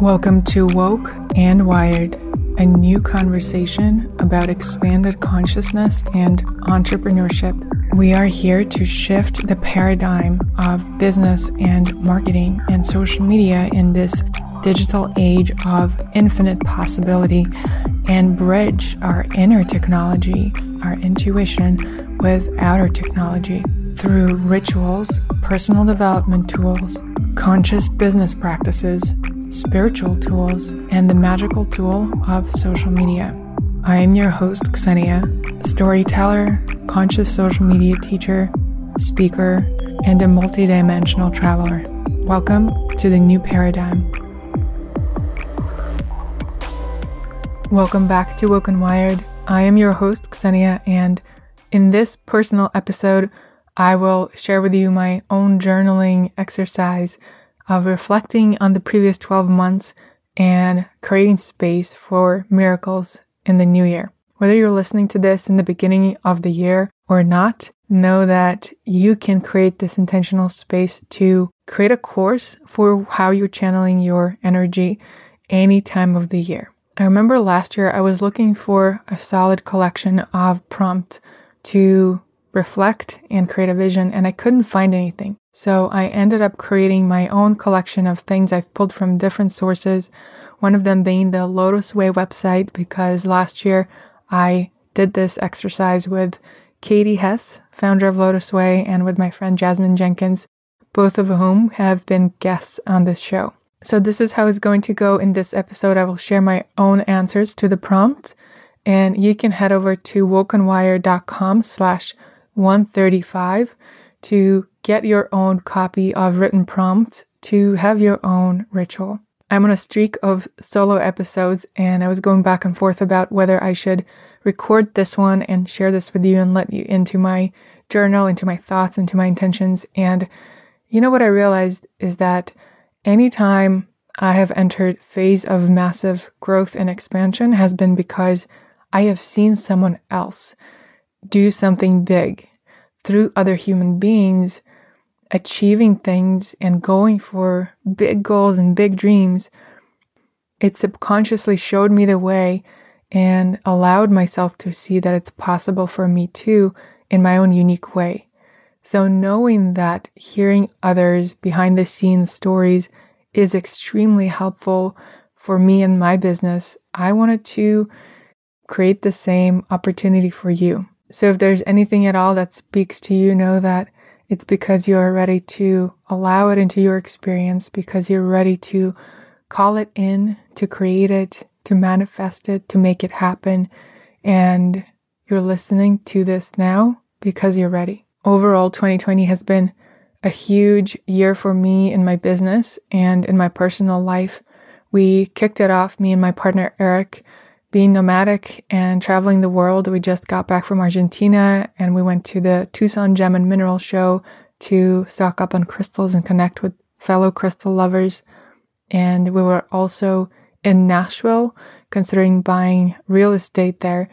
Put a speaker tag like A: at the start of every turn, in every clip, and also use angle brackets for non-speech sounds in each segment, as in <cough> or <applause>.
A: Welcome to Woke and Wired, a new conversation about expanded consciousness and entrepreneurship. We are here to shift the paradigm of business and marketing and social media in this digital age of infinite possibility and bridge our inner technology, our intuition, with outer technology through rituals, personal development tools, conscious business practices, spiritual tools, and the magical tool of social media. I am your host, Ksenia, storyteller, conscious social media teacher, speaker, and a multidimensional traveler. Welcome to the new paradigm. Welcome back to Woke and Wired. I am your host, Ksenia, and in this personal episode, I will share with you my own journaling exercise of reflecting on the previous 12 months and creating space for miracles in the new year. Whether you're listening to this in the beginning of the year or not, know that you can create this intentional space to create a course for how you're channeling your energy any time of the year. I remember last year I was looking for a solid collection of prompts to reflect and create a vision, and I couldn't find anything. So I ended up creating my own collection of things I've pulled from different sources. One of them being the LotusWei website, because last year I did this exercise with Katie Hess, founder of LotusWei, and with my friend Jasmine Jenkins, both of whom have been guests on this show. So this is how it's going to go in this episode. I will share my own answers to the prompt and you can head over to wokeandwired.com slash 135 to get your own copy of written prompt to have your own ritual. I'm on a streak of solo episodes and I was going back and forth about whether I should record this one and share this with you and let you into my journal, into my thoughts, into my intentions. And you know what I realized is that anytime I have entered phase of massive growth and expansion has been because I have seen someone else do something big through other human beings achieving things and going for big goals and big dreams. It subconsciously showed me the way and allowed myself to see that it's possible for me too in my own unique way. So, knowing that hearing others behind the scenes stories is extremely helpful for me and my business, I wanted to create the same opportunity for you. So, if there's anything at all that speaks to you, know that it's because you are ready to allow it into your experience, because you're ready to call it in, to create it, to manifest it, to make it happen. And you're listening to this now because you're ready overall, 2020 has been a huge year for me in my business and in my personal life. We kicked it off, me and my partner Eric, being nomadic and traveling the world. We just got back from Argentina and we went to the Tucson Gem and Mineral Show to stock up on crystals and connect with fellow crystal lovers. And we were also in Nashville, considering buying real estate there.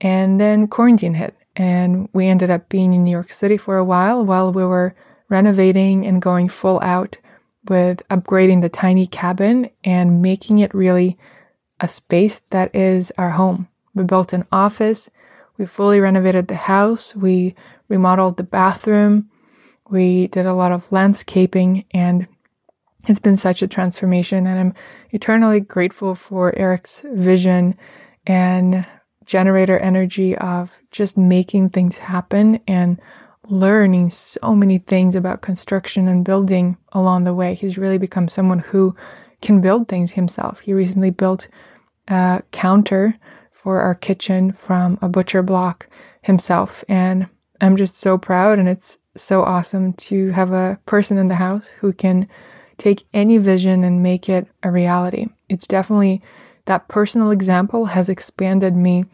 A: And then quarantine hit and we ended up being in New York City for a while while we were renovating and going full out with upgrading the tiny cabin and making it really a space that is our home. We built an office, we fully renovated the house, we remodeled the bathroom, we did a lot of landscaping, and it's been such a transformation. And I'm eternally grateful for Eric's vision and generator energy of just making things happen and learning so many things about construction and building along the way. He's really become someone who can build things himself. He recently built a counter for our kitchen from a butcher block himself. And I'm just so proud. And it's so awesome to have a person in the house who can take any vision and make it a reality. It's definitely that personal example has expanded me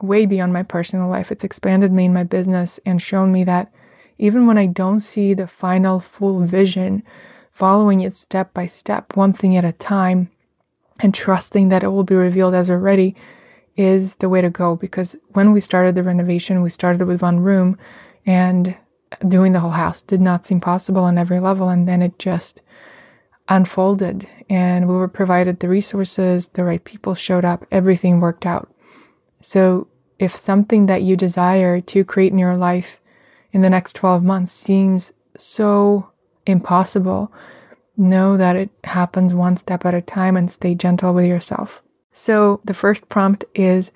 A: way beyond my personal life. It's expanded me in my business and shown me that even when I don't see the final full vision, following it step by step, one thing at a time, and trusting that it will be revealed as we're ready is the way to go. Because when we started the renovation, we started with one room and doing the whole house did not seem possible on every level. And then it just unfolded and we were provided the resources, the right people showed up, everything worked out. So if something that you desire to create in your life in the next 12 months seems so impossible, know that it happens one step at a time and stay gentle with yourself. So the first prompt is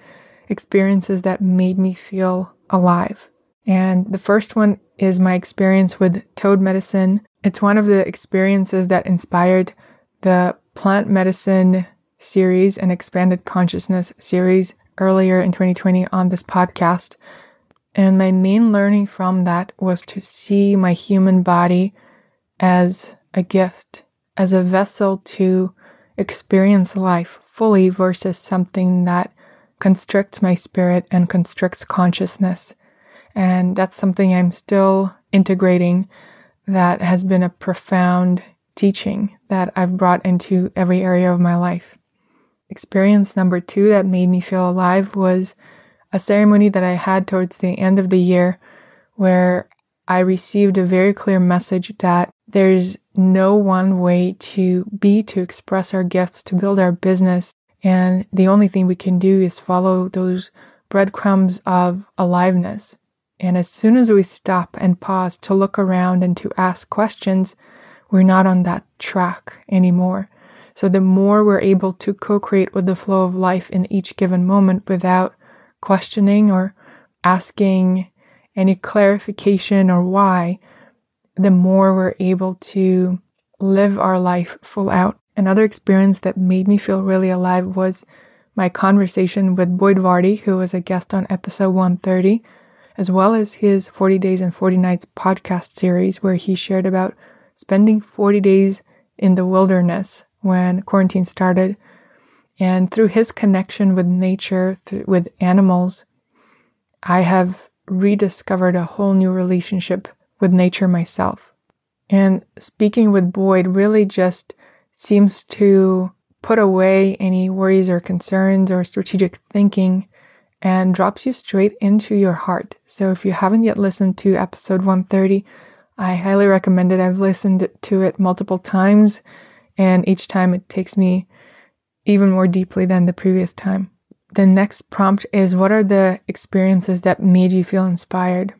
A: experiences that made me feel alive. And the first one is my experience with toad medicine. It's one of the experiences that inspired the plant medicine series and expanded consciousness series earlier in 2020 on this podcast. And my main learning from that was to see my human body as a gift, as a vessel to experience life fully versus something that constricts my spirit and constricts consciousness. And that's something I'm still integrating that has been a profound teaching that I've brought into every area of my life. Experience number two that made me feel alive was a ceremony that I had towards the end of the year where I received a very clear message that there's no one way to be, to express our gifts, to build our business. And the only thing we can do is follow those breadcrumbs of aliveness. And as soon as we stop and pause to look around and to ask questions, we're not on that track anymore. So the more we're able to co-create with the flow of life in each given moment without questioning or asking any clarification or why, the more we're able to live our life full out. Another experience that made me feel really alive was my conversation with Boyd Varty, who was a guest on episode 130 as well as his 40 Days and 40 Nights podcast series, where he shared about spending 40 days in the wilderness when quarantine started. And through his connection with nature, with animals, I have rediscovered a whole new relationship with nature myself. And speaking with Boyd really just seems to put away any worries or concerns or strategic thinking and drops you straight into your heart. So if you haven't yet listened to episode 130, I highly recommend it. I've listened to it multiple times, and each time it takes me even more deeply than the previous time. The next prompt is What are the experiences that made you feel inspired?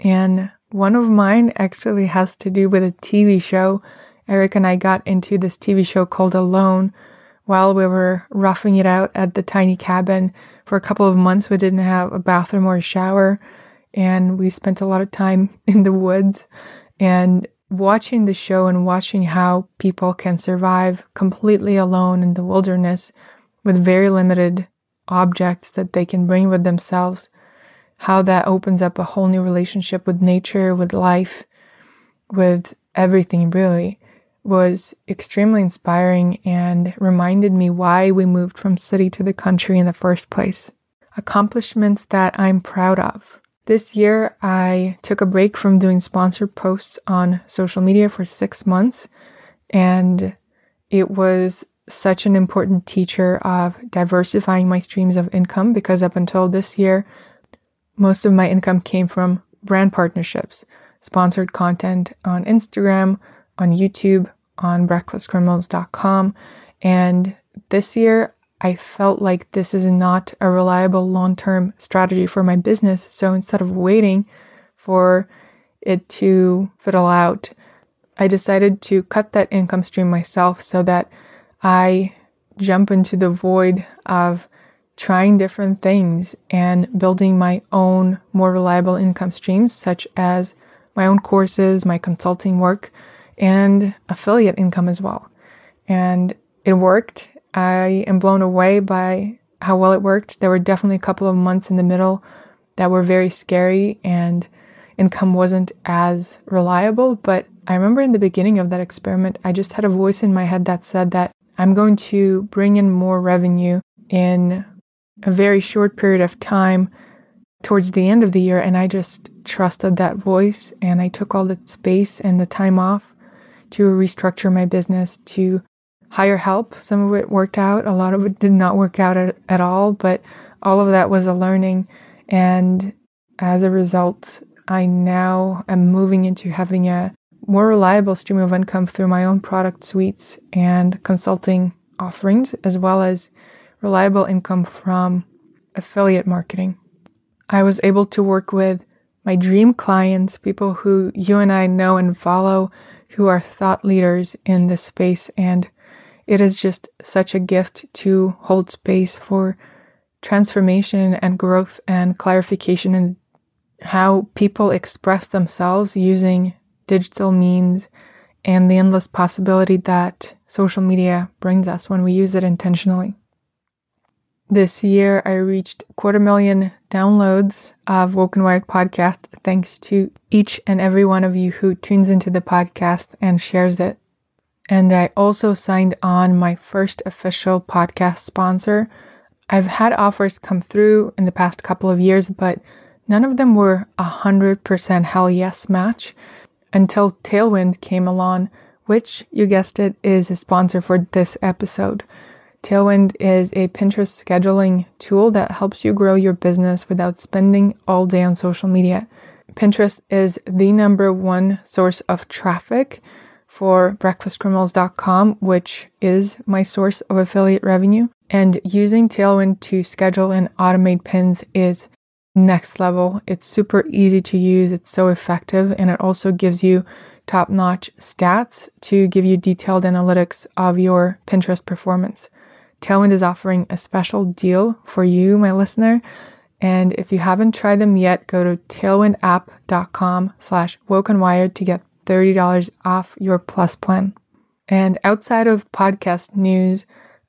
A: And one of mine actually has to do with a TV show. Eric and I got into this TV show called Alone while we were roughing it out at the tiny cabin for a couple of months. We didn't have a bathroom or a shower, and we spent a lot of time <laughs> in the woods. And watching the show and watching how people can survive completely alone in the wilderness with very limited objects that they can bring with themselves, how that opens up a whole new relationship with nature, with life, with everything, really was extremely inspiring and reminded me why we moved from city to the country in the first place. Accomplishments that I'm proud of. This year, I took a break from doing sponsored posts on social media for six months, and it was such an important teacher of diversifying my streams of income because up until this year, most of my income came from brand partnerships, sponsored content on Instagram, on YouTube, on breakfastcriminals.com. And this year, I felt like this is not a reliable long term strategy for my business. So instead of waiting for it to fiddle out, I decided to cut that income stream myself so that I jump into the void of trying different things and building my own more reliable income streams, such as my own courses, my consulting work, and affiliate income as well. And it worked. I am blown away by how well it worked. There were definitely a couple of months in the middle that were very scary and income wasn't as reliable. But I remember in the beginning of that experiment, I just had a voice in my head that said that I'm going to bring in more revenue in a very short period of time towards the end of the year. And I just trusted that voice and I took all the space and the time off to restructure my business, to hire help. Some of it worked out, a lot of it did not work out at, at all, but all of that was a learning. And as a result, I now am moving into having a more reliable stream of income through my own product suites and consulting offerings, as well as reliable income from affiliate marketing. I was able to work with my dream clients, people who you and I know and follow, who are thought leaders in this space. And it is just such a gift to hold space for transformation and growth and clarification and how people express themselves using digital means and the endless possibility that social media brings us when we use it intentionally. This year, I reached quarter million downloads of Woke and Wired podcast thanks to each and every one of you who tunes into the podcast and shares it. And I also signed on my first official podcast sponsor. I've had offers come through in the past couple of years, but none of them were a 100% hell yes match until Tailwind came along, which, you guessed it, is a sponsor for this episode. Tailwind is a Pinterest scheduling tool that helps you grow your business without spending all day on social media. Pinterest is the number one source of traffic for breakfastcriminals.com, which is my source of affiliate revenue. And using Tailwind to schedule and automate pins is next level. It's super easy to use, it's so effective, and it also gives you top notch stats to give you detailed analytics of your Pinterest performance. Tailwind is offering a special deal for you, my listener. And if you haven't tried them yet, go to tailwindapp.com slash wokenwired to get $30 off your plus plan. And outside of podcast news,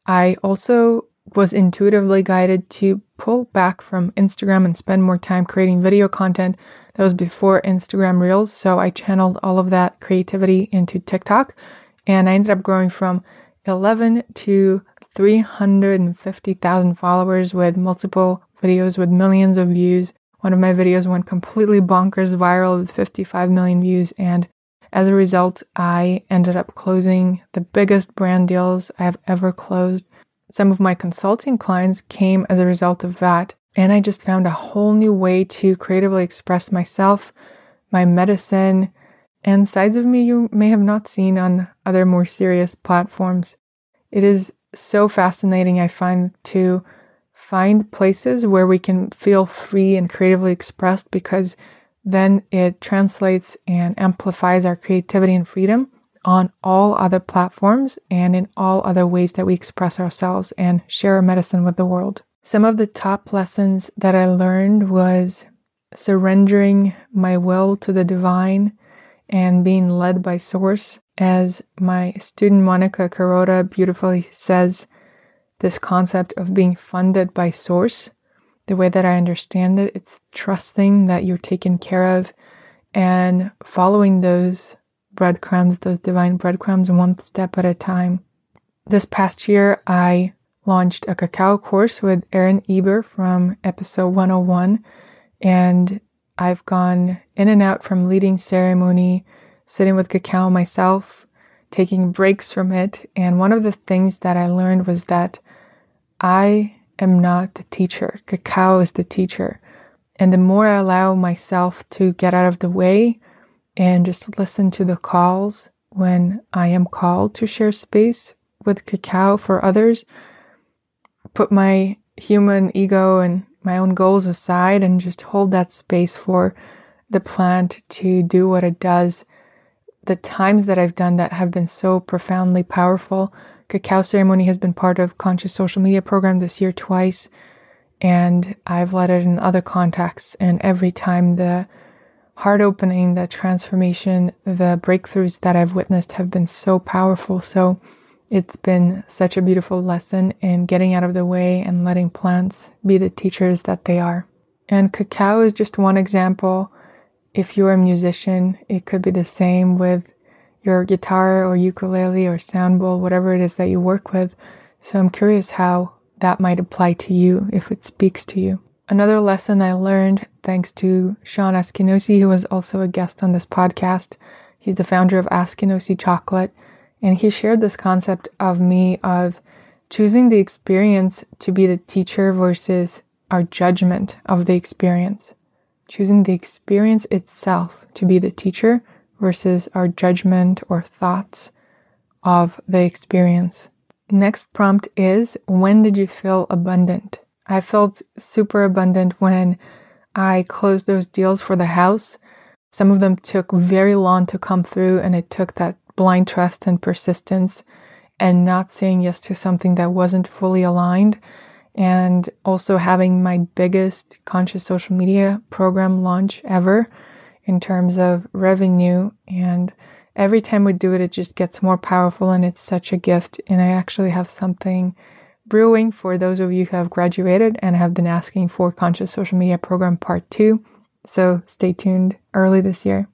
A: I also was intuitively guided to pull back from Instagram and spend more time creating video content. That was before Instagram Reels. So I channeled all of that creativity into TikTok and I ended up growing from 11 to 350,000 followers with multiple videos with millions of views. One of my videos went completely bonkers viral with 55 million views. And as a result, I ended up closing the biggest brand deals I have ever closed. Some of my consulting clients came as a result of that. And I just found a whole new way to creatively express myself, my medicine, and sides of me you may have not seen on other more serious platforms. It is so fascinating, I find, to find places where we can feel free and creatively expressed because then it translates and amplifies our creativity and freedom on all other platforms and in all other ways that we express ourselves and share our medicine with the world. Some of the top lessons that I learned was surrendering my will to the divine and being led by source as my student Monica Carota beautifully says, this concept of being funded by source, the way that I understand it, it's trusting that you're taken care of and following those breadcrumbs, those divine breadcrumbs, one step at a time. This past year, I launched a cacao course with Erin Eber from episode 101, and I've gone in and out from leading ceremony sitting with cacao myself, taking breaks from it. And one of the things that I learned was that I am not the teacher, cacao is the teacher. And the more I allow myself to get out of the way and just listen to the calls when I am called to share space with cacao for others, put my human ego and my own goals aside and just hold that space for the plant to do what it does the times that I've done that have been so profoundly powerful. Cacao ceremony has been part of conscious social media program this year twice, and I've led it in other contexts. And every time the heart opening, the transformation, the breakthroughs that I've witnessed have been so powerful. So it's been such a beautiful lesson in getting out of the way and letting plants be the teachers that they are. And cacao is just one example if you're a musician, it could be the same with your guitar or ukulele or sound bowl, whatever it is that you work with. So I'm curious how that might apply to you if it speaks to you. Another lesson I learned thanks to Shawn Askinosie, who was also a guest on this podcast. He's the founder of Askinosie Chocolate, and he shared this concept of me of choosing the experience to be the teacher versus our judgment of the experience choosing the experience itself to be the teacher versus our judgment or thoughts of the experience. Next prompt is When did you feel abundant? I felt super abundant when I closed those deals for the house. Some of them took very long to come through, and it took that blind trust and persistence and not saying yes to something that wasn't fully aligned. And also having my biggest conscious social media program launch ever in terms of revenue. And every time we do it, it just gets more powerful and it's such a gift. And I actually have something brewing for those of you who have graduated and have been asking for Conscious Social Media Program Part 2. So stay tuned early this year.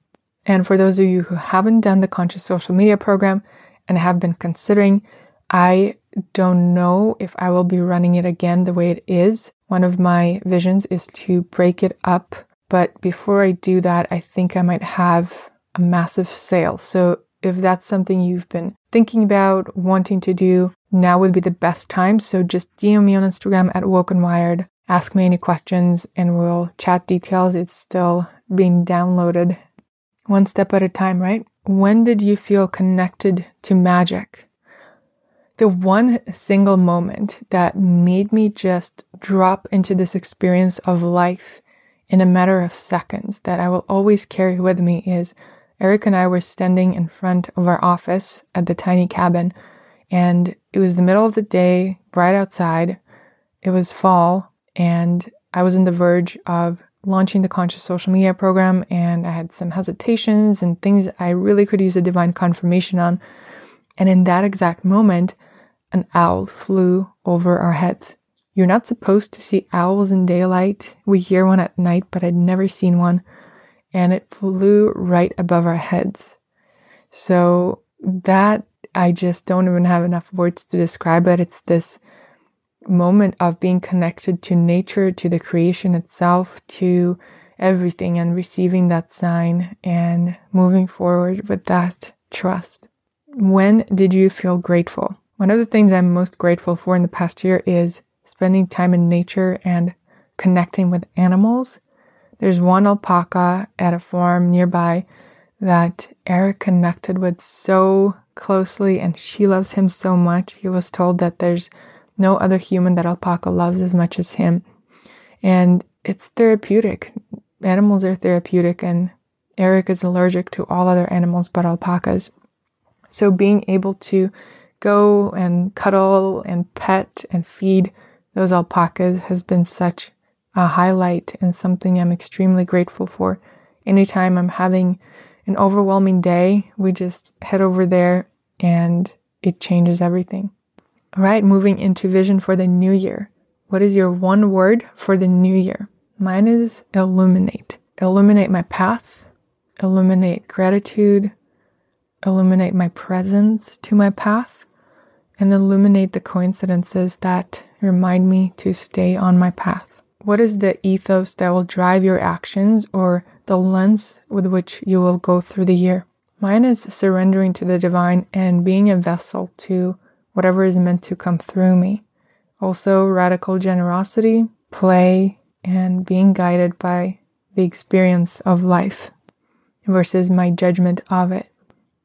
A: And for those of you who haven't done the Conscious Social Media Program and have been considering, I don't know if I will be running it again the way it is. One of my visions is to break it up. But before I do that, I think I might have a massive sale. So if that's something you've been thinking about, wanting to do, now would be the best time. So just DM me on Instagram at Woke and Wired, ask me any questions, and we'll chat details. It's still being downloaded one step at a time, right? When did you feel connected to magic? The one single moment that made me just drop into this experience of life in a matter of seconds that I will always carry with me is Eric and I were standing in front of our office at the tiny cabin, and it was the middle of the day, bright outside. It was fall, and I was on the verge of launching the conscious social media program, and I had some hesitations and things I really could use a divine confirmation on. And in that exact moment, an owl flew over our heads. You're not supposed to see owls in daylight. We hear one at night, but I'd never seen one and it flew right above our heads. So that I just don't even have enough words to describe it. It's this moment of being connected to nature, to the creation itself, to everything, and receiving that sign and moving forward with that trust. When did you feel grateful? One of the things I'm most grateful for in the past year is spending time in nature and connecting with animals there's one alpaca at a farm nearby that Eric connected with so closely, and she loves him so much. He was told that there's no other human that alpaca loves as much as him. And it's therapeutic. Animals are therapeutic, and Eric is allergic to all other animals but alpacas. So being able to go and cuddle and pet and feed those alpacas has been such a highlight and something I'm extremely grateful for. Anytime I'm having an overwhelming day, we just head over there and it changes everything. All right, moving into vision for the new year. What is your one word for the new year? Mine is illuminate. Illuminate my path, illuminate gratitude, illuminate my presence to my path, and illuminate the coincidences that remind me to stay on my path. What is the ethos that will drive your actions or the lens with which you will go through the year? Mine is surrendering to the divine and being a vessel to whatever is meant to come through me. Also, radical generosity, play, and being guided by the experience of life versus my judgment of it.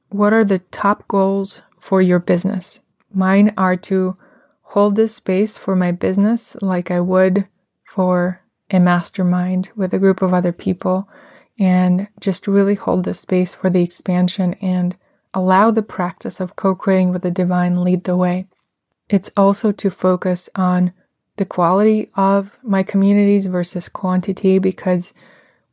A: What are the top goals for your business? Mine are to hold this space for my business like I would for a mastermind with a group of other people and just really hold the space for the expansion and allow the practice of co creating with the divine lead the way. It's also to focus on the quality of my communities versus quantity because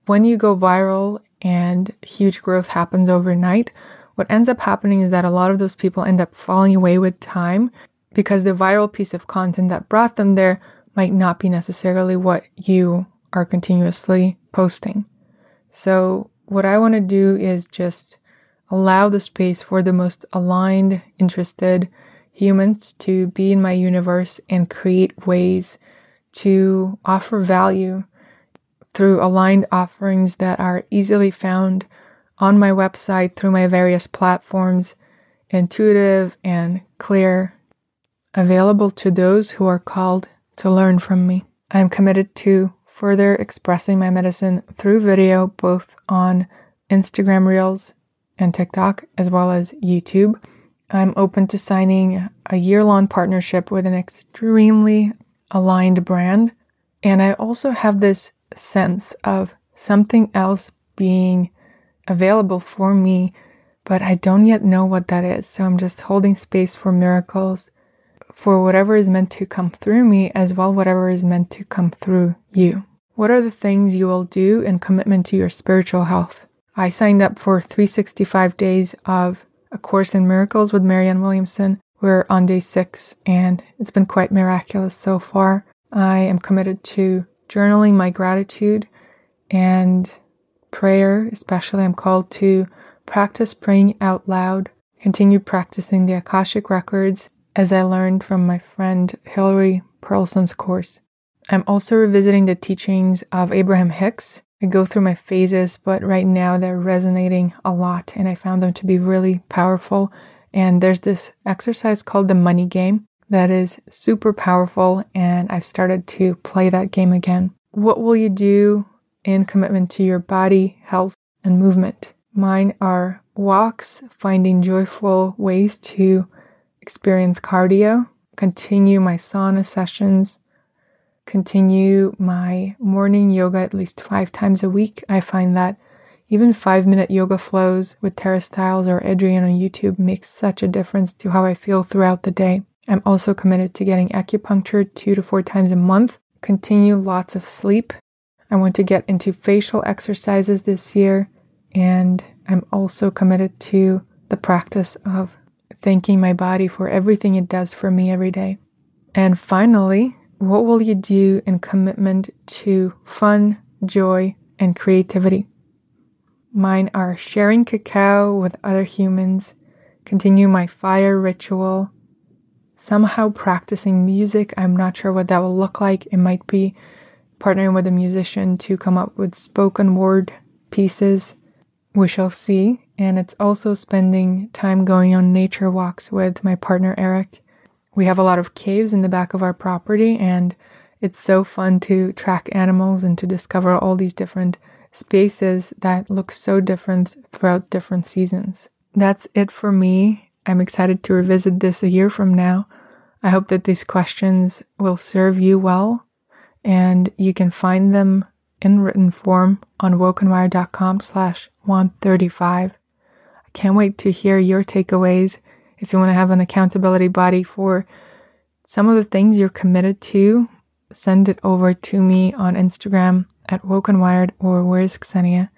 A: when you go viral and huge growth happens overnight, what ends up happening is that a lot of those people end up falling away with time because the viral piece of content that brought them there might not be necessarily what you are continuously posting. So, what I want to do is just allow the space for the most aligned, interested humans to be in my universe and create ways to offer value through aligned offerings that are easily found on my website through my various platforms, intuitive and clear, available to those who are called to learn from me. I am committed to further expressing my medicine through video, both on Instagram Reels and TikTok, as well as YouTube. I'm open to signing a year long partnership with an extremely aligned brand. And I also have this sense of something else being available for me, but I don't yet know what that is. So I'm just holding space for miracles, for whatever is meant to come through me, as well whatever is meant to come through you. What are the things you will do in commitment to your spiritual health? I signed up for 365 days of A Course in Miracles with Marianne Williamson. We're on day six, and it's been quite miraculous so far. I am committed to journaling my gratitude and prayer, especially. I'm called to practice praying out loud, continue practicing the Akashic records as I learned from my friend Hilary Pearlson's course. I'm also revisiting the teachings of Abraham Hicks. I go through my phases, but right now they're resonating a lot and I found them to be really powerful. And there's this exercise called the money game that is super powerful, and I've started to play that game again. What will you do in commitment to your body, health, and movement? Mine are walks, finding joyful ways to experience cardio, continue my sauna sessions, continue my morning yoga at least five times a week. I find that even five minute yoga flows with Tara Stiles or Adriene on YouTube makes such a difference to how I feel throughout the day. I'm also committed to getting acupuncture two to four times a month, continue lots of sleep. I want to get into facial exercises this year, and I'm also committed to the practice of thanking my body for everything it does for me every day. And finally, what will you do in commitment to fun, joy, and creativity? Mine are sharing cacao with other humans, continue my fire ritual, somehow practicing music. I'm not sure what that will look like. It might be partnering with a musician to come up with spoken word pieces. We shall see. And it's also spending time going on nature walks with my partner Eric. We have a lot of caves in the back of our property, and it's so fun to track animals and to discover all these different spaces that look so different throughout different seasons. That's it for me. I'm excited to revisit this a year from now. I hope that these questions will serve you well and you can find them in written form on wokeandwired.com slash 135. I can't wait to hear your takeaways if you want to have an accountability body for some of the things you're committed to, send it over to me on Instagram at wokenwired or where's Ksenia.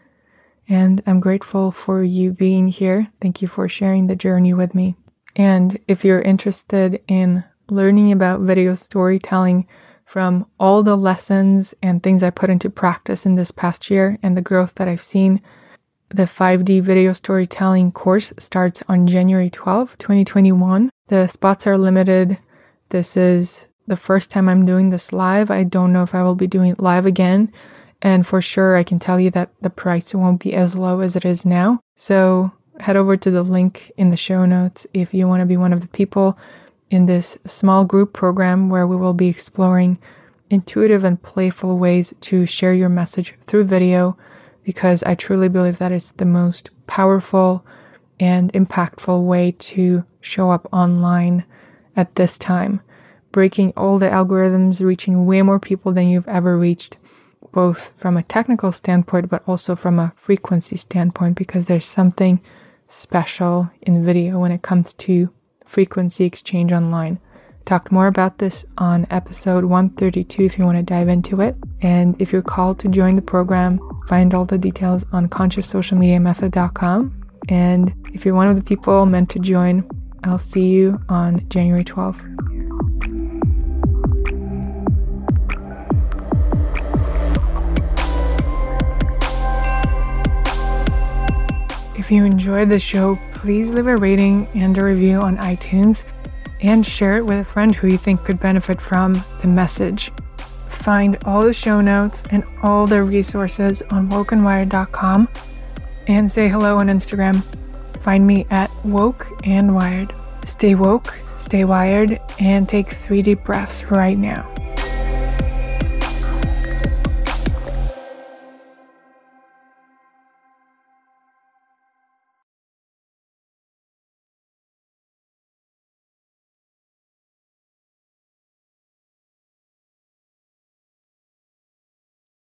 A: And I'm grateful for you being here. Thank you for sharing the journey with me. And if you're interested in learning about video storytelling from all the lessons and things I put into practice in this past year and the growth that I've seen, the 5D video storytelling course starts on January 12, 2021. The spots are limited. This is the first time I'm doing this live. I don't know if I will be doing it live again. And for sure, I can tell you that the price won't be as low as it is now. So head over to the link in the show notes if you want to be one of the people in this small group program where we will be exploring intuitive and playful ways to share your message through video because I truly believe that it's the most powerful and impactful way to show up online at this time, breaking all the algorithms, reaching way more people than you've ever reached, both from a technical standpoint, but also from a frequency standpoint, because there's something special in video when it comes to frequency exchange online talked more about this on episode 132 if you want to dive into it. And if you're called to join the program, find all the details on conscioussocialmediamethod.com. And if you're one of the people meant to join, I'll see you on January 12th. If you enjoyed the show, please leave a rating and a review on iTunes and share it with a friend who you think could benefit from the message. Find all the show notes and all the resources on wokeandwired.com and say hello on Instagram. Find me at woke and wired. Stay woke, stay wired, and take three deep breaths right now.